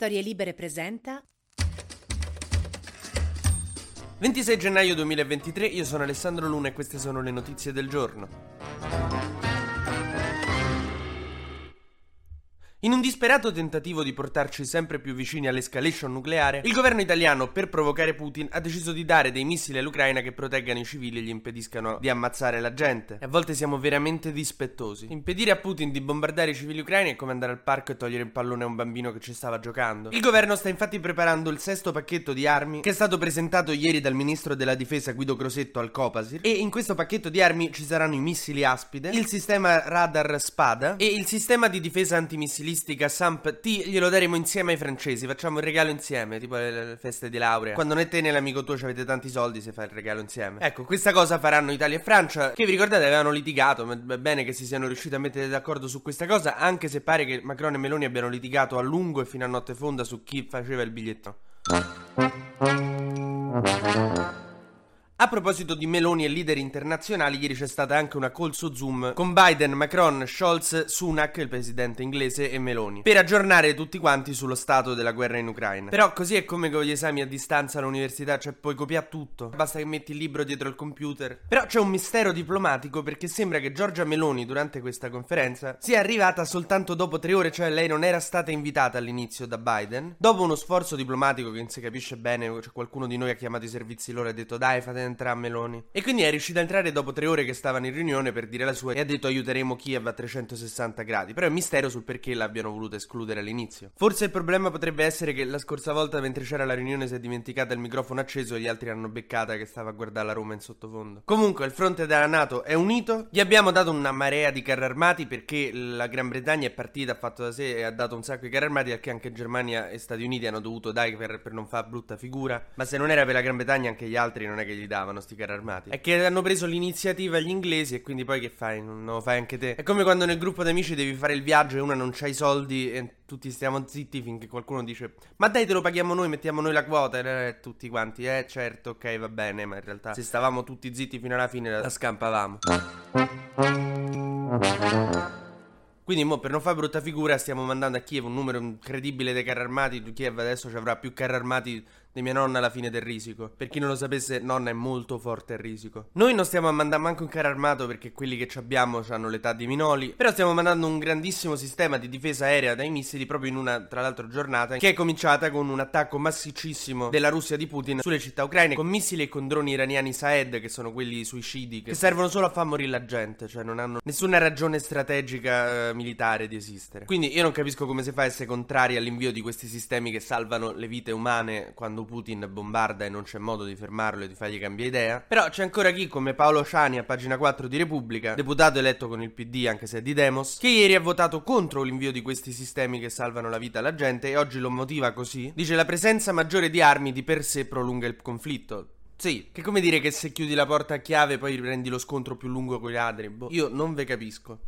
Storie Libere presenta 26 gennaio 2023, io sono Alessandro Luna e queste sono le notizie del giorno. In un disperato tentativo di portarci sempre più vicini all'escalation nucleare, il governo italiano, per provocare Putin, ha deciso di dare dei missili all'Ucraina che proteggano i civili e gli impediscano di ammazzare la gente. E a volte siamo veramente dispettosi. Impedire a Putin di bombardare i civili ucraini è come andare al parco e togliere il pallone a un bambino che ci stava giocando. Il governo sta infatti preparando il sesto pacchetto di armi che è stato presentato ieri dal ministro della difesa Guido Crosetto al Copasir. E in questo pacchetto di armi ci saranno i missili Aspide, il sistema radar Spada e il sistema di difesa antimissili missilistica Samp T glielo daremo insieme ai francesi. Facciamo il regalo insieme, tipo le, le feste di laurea. Quando né te né l'amico tuo avete tanti soldi, si fa il regalo insieme. Ecco, questa cosa faranno Italia e Francia, che vi ricordate avevano litigato. Ma è bene che si siano riusciti a mettere d'accordo su questa cosa, anche se pare che Macron e Meloni abbiano litigato a lungo e fino a notte fonda su chi faceva il biglietto. A proposito di Meloni e leader internazionali, ieri c'è stata anche una call su Zoom con Biden, Macron, Scholz, Sunak, il presidente inglese, e Meloni, per aggiornare tutti quanti sullo stato della guerra in Ucraina. Però così è come con gli esami a distanza all'università, cioè puoi copiare tutto, basta che metti il libro dietro il computer. Però c'è un mistero diplomatico perché sembra che Giorgia Meloni durante questa conferenza sia arrivata soltanto dopo tre ore, cioè lei non era stata invitata all'inizio da Biden. Dopo uno sforzo diplomatico che non si capisce bene, cioè qualcuno di noi ha chiamato i servizi loro e ha detto dai fate a Meloni. E quindi è riuscito a entrare dopo tre ore che stavano in riunione per dire la sua e ha detto aiuteremo Kiev a 360 gradi. Però è un mistero sul perché l'abbiano voluto escludere all'inizio. Forse il problema potrebbe essere che la scorsa volta mentre c'era la riunione si è dimenticata il microfono acceso e gli altri hanno beccata che stava a guardare la Roma in sottofondo. Comunque il fronte della Nato è unito. Gli abbiamo dato una marea di carri armati perché la Gran Bretagna è partita, ha fatto da sé e ha dato un sacco di carri armati perché anche Germania e Stati Uniti hanno dovuto dare per, per non fare brutta figura. Ma se non era per la Gran Bretagna anche gli altri non è che gli davano sti carri armati. È che hanno preso l'iniziativa gli inglesi e quindi poi che fai? Non lo fai anche te. È come quando nel gruppo di amici devi fare il viaggio e una non c'ha i soldi e tutti stiamo zitti finché qualcuno dice ma dai te lo paghiamo noi, mettiamo noi la quota e eh, tutti quanti eh certo ok va bene ma in realtà se stavamo tutti zitti fino alla fine la scampavamo. Quindi, mo, per non fare brutta figura, stiamo mandando a Kiev un numero incredibile di carri armati. Kiev adesso ci avrà più carri armati di mia nonna alla fine del risico. Per chi non lo sapesse, nonna è molto forte al risico. Noi non stiamo a mandare manco un carro armato perché quelli che abbiamo hanno l'età di minoli. Però stiamo mandando un grandissimo sistema di difesa aerea dai missili proprio in una, tra l'altro, giornata che è cominciata con un attacco massicissimo della Russia di Putin sulle città ucraine con missili e con droni iraniani Saed, che sono quelli suicidi che servono solo a far morire la gente, cioè non hanno nessuna ragione strategica eh, militare di esistere. Quindi io non capisco come si fa a essere contrari all'invio di questi sistemi che salvano le vite umane quando Putin bombarda e non c'è modo di fermarlo e di fargli cambiare idea. Però c'è ancora chi, come Paolo Ciani a pagina 4 di Repubblica, deputato eletto con il PD anche se è di Demos, che ieri ha votato contro l'invio di questi sistemi che salvano la vita alla gente e oggi lo motiva così. Dice la presenza maggiore di armi di per sé prolunga il conflitto. Sì, che come dire che se chiudi la porta a chiave poi riprendi lo scontro più lungo con i ladri. Boh, io non ve capisco.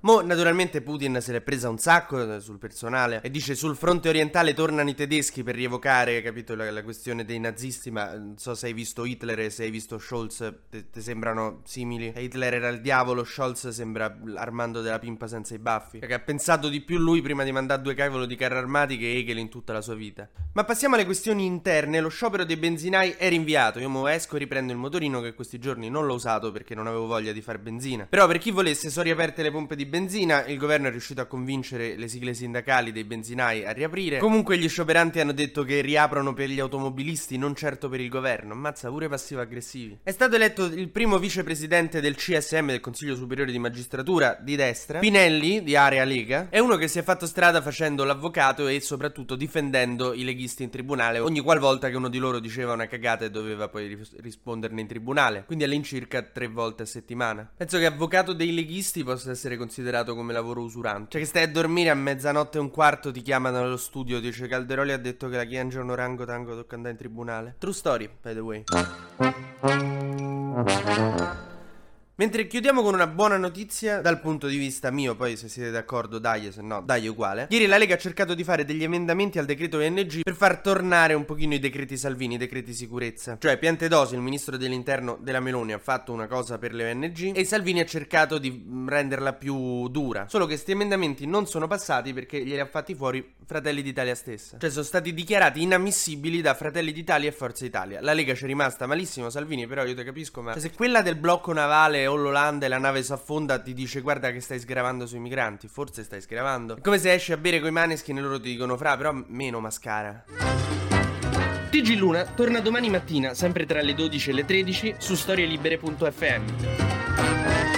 Mo, naturalmente Putin se l'è presa un sacco eh, sul personale e dice sul fronte orientale tornano i tedeschi per rievocare, capito, la, la questione dei nazisti, ma non so se hai visto Hitler e se hai visto Scholz, ti sembrano simili. Hitler era il diavolo, Scholz sembra Armando della pimpa senza i baffi, perché ha pensato di più lui prima di mandare due cavolo di carri armati che Hegel in tutta la sua vita. Ma passiamo alle questioni interne, lo sciopero dei benzinai è rinviato, io mo esco e riprendo il motorino che questi giorni non l'ho usato perché non avevo voglia di fare benzina. Però per chi volesse sono riaperte le pompe di benzina il governo è riuscito a convincere le sigle sindacali dei benzinai a riaprire. Comunque gli scioperanti hanno detto che riaprono per gli automobilisti, non certo per il governo. Ammazza pure passivo-aggressivi. È stato eletto il primo vicepresidente del CSM, del Consiglio Superiore di Magistratura, di destra, Pinelli, di Area Lega. È uno che si è fatto strada facendo l'avvocato e soprattutto difendendo i leghisti in tribunale ogni qualvolta che uno di loro diceva una cagata e doveva poi risponderne in tribunale. Quindi all'incirca tre volte a settimana. Penso che avvocato dei leghisti possa essere considerato come lavoro usurante. Cioè che stai a dormire a mezzanotte e un quarto ti chiamano allo studio, dice Calderoli ha detto che la Chiangio non rango tango tocca andare in tribunale. True story, by the way. Mentre chiudiamo con una buona notizia dal punto di vista mio, poi se siete d'accordo dai, se no dai uguale. Ieri la Lega ha cercato di fare degli emendamenti al decreto ENG per far tornare un pochino i decreti Salvini, i decreti sicurezza. Cioè Piantedosi, il ministro dell'interno della Meloni, ha fatto una cosa per le ONG e Salvini ha cercato di renderla più dura. Solo che questi emendamenti non sono passati perché glieli ha fatti fuori Fratelli d'Italia stessa. Cioè sono stati dichiarati inammissibili da Fratelli d'Italia e Forza Italia. La Lega ci è rimasta malissimo, Salvini, però io te capisco, ma cioè, se quella del blocco navale o l'Olanda e la nave si affonda ti dice guarda che stai sgravando sui migranti, forse stai sgravando. È come se esci a bere coi maneskin e loro ti dicono fra, però meno mascara. TG Luna torna domani mattina, sempre tra le 12 e le 13, su storielibere.fm.